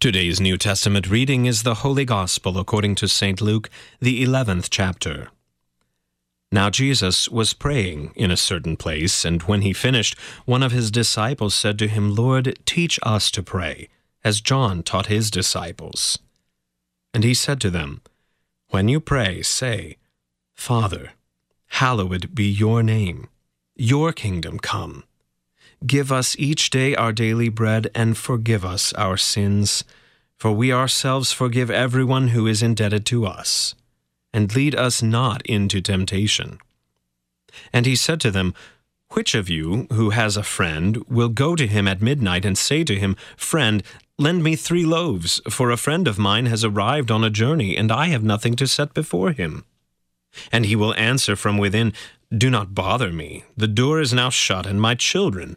Today's New Testament reading is the Holy Gospel according to St. Luke, the 11th chapter. Now Jesus was praying in a certain place, and when he finished, one of his disciples said to him, Lord, teach us to pray, as John taught his disciples. And he said to them, When you pray, say, Father, hallowed be your name, your kingdom come. Give us each day our daily bread, and forgive us our sins, for we ourselves forgive everyone who is indebted to us. And lead us not into temptation. And he said to them, Which of you, who has a friend, will go to him at midnight and say to him, Friend, lend me three loaves, for a friend of mine has arrived on a journey, and I have nothing to set before him? And he will answer from within, Do not bother me. The door is now shut, and my children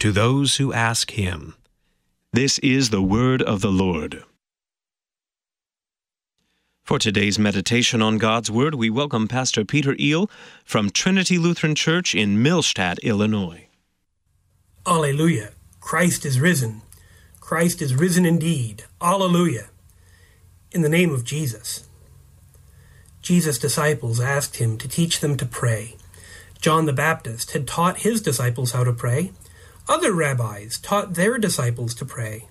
to those who ask him. This is the word of the Lord. For today's meditation on God's Word, we welcome Pastor Peter Eel from Trinity Lutheran Church in Millstadt, Illinois. Alleluia. Christ is risen. Christ is risen indeed. Alleluia. In the name of Jesus. Jesus' disciples asked him to teach them to pray. John the Baptist had taught his disciples how to pray. Other rabbis taught their disciples to pray.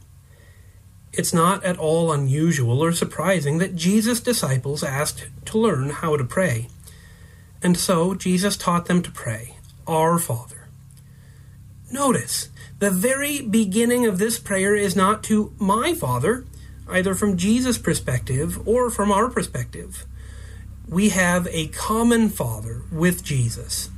It's not at all unusual or surprising that Jesus' disciples asked to learn how to pray. And so Jesus taught them to pray, Our Father. Notice, the very beginning of this prayer is not to my Father, either from Jesus' perspective or from our perspective. We have a common Father with Jesus.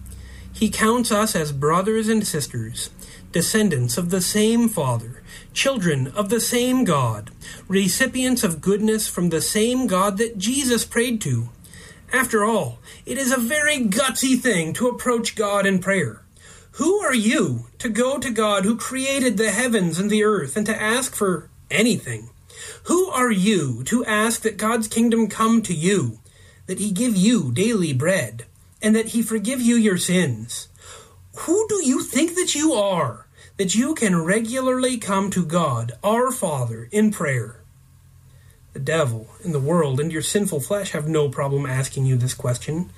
He counts us as brothers and sisters descendants of the same Father, children of the same God, recipients of goodness from the same God that Jesus prayed to. After all, it is a very gutsy thing to approach God in prayer. Who are you to go to God who created the heavens and the earth and to ask for anything? Who are you to ask that God's kingdom come to you, that he give you daily bread, and that he forgive you your sins? Who do you think that you are, that you can regularly come to God, our Father, in prayer? The devil and the world and your sinful flesh have no problem asking you this question.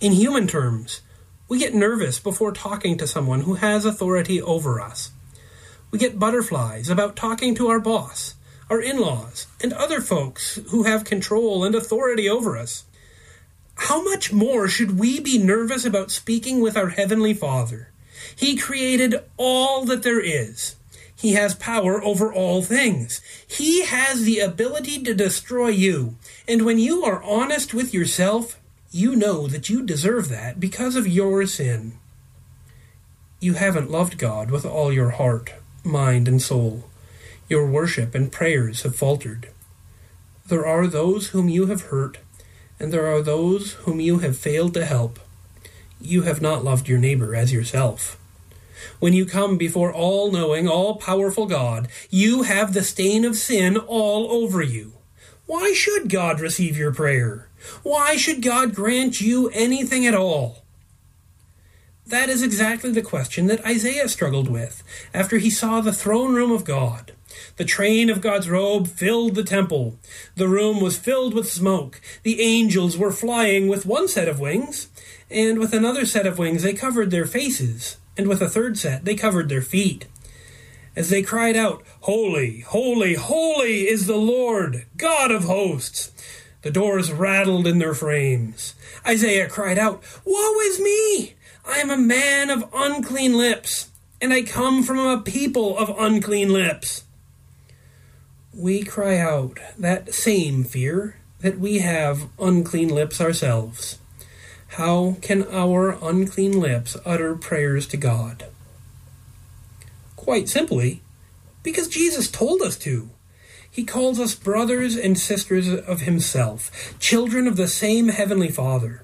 In human terms, we get nervous before talking to someone who has authority over us. We get butterflies about talking to our boss, our in laws, and other folks who have control and authority over us how much more should we be nervous about speaking with our Heavenly Father? He created all that there is. He has power over all things. He has the ability to destroy you. And when you are honest with yourself, you know that you deserve that because of your sin. You haven't loved God with all your heart, mind, and soul. Your worship and prayers have faltered. There are those whom you have hurt and there are those whom you have failed to help. You have not loved your neighbor as yourself. When you come before all knowing, all powerful God, you have the stain of sin all over you. Why should God receive your prayer? Why should God grant you anything at all? That is exactly the question that Isaiah struggled with after he saw the throne room of God. The train of God's robe filled the temple. The room was filled with smoke. The angels were flying with one set of wings, and with another set of wings they covered their faces, and with a third set they covered their feet. As they cried out, Holy, holy, holy is the Lord, God of hosts. The doors rattled in their frames. Isaiah cried out, Woe is me! I am a man of unclean lips, and I come from a people of unclean lips. We cry out that same fear that we have unclean lips ourselves. How can our unclean lips utter prayers to God? Quite simply, because Jesus told us to. He calls us brothers and sisters of Himself, children of the same Heavenly Father.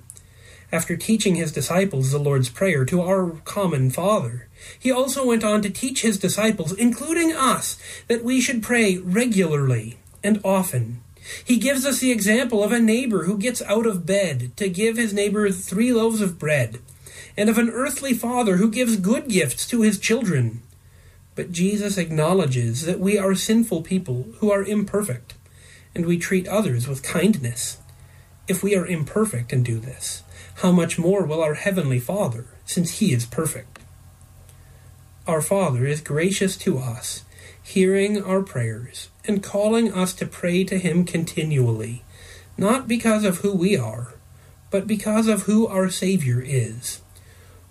After teaching His disciples the Lord's Prayer to our common Father, He also went on to teach His disciples, including us, that we should pray regularly and often. He gives us the example of a neighbor who gets out of bed to give his neighbor three loaves of bread, and of an earthly father who gives good gifts to his children. But Jesus acknowledges that we are sinful people who are imperfect, and we treat others with kindness. If we are imperfect and do this, how much more will our Heavenly Father, since He is perfect? Our Father is gracious to us, hearing our prayers, and calling us to pray to Him continually, not because of who we are, but because of who our Savior is.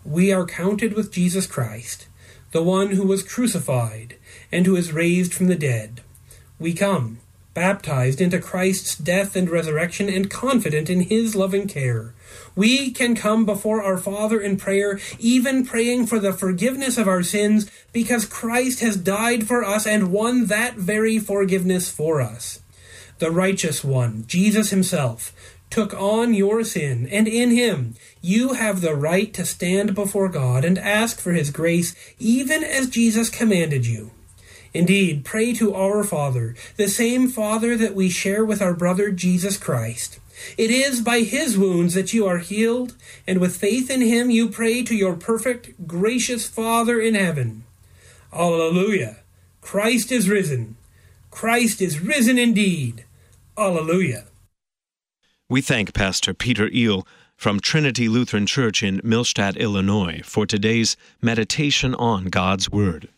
We are counted with Jesus Christ the one who was crucified and who is raised from the dead. We come, baptized into Christ's death and resurrection, and confident in his loving care. We can come before our Father in prayer, even praying for the forgiveness of our sins, because Christ has died for us and won that very forgiveness for us. The righteous one, Jesus himself, took on your sin, and in him you have the right to stand before God and ask for his grace, even as Jesus commanded you. Indeed, pray to our Father, the same Father that we share with our brother Jesus Christ. It is by his wounds that you are healed, and with faith in him you pray to your perfect, gracious Father in heaven. Alleluia! Christ is risen. Christ is risen indeed. Alleluia. We thank Pastor Peter Eel from Trinity Lutheran Church in Millstadt, Illinois, for today's meditation on God's Word.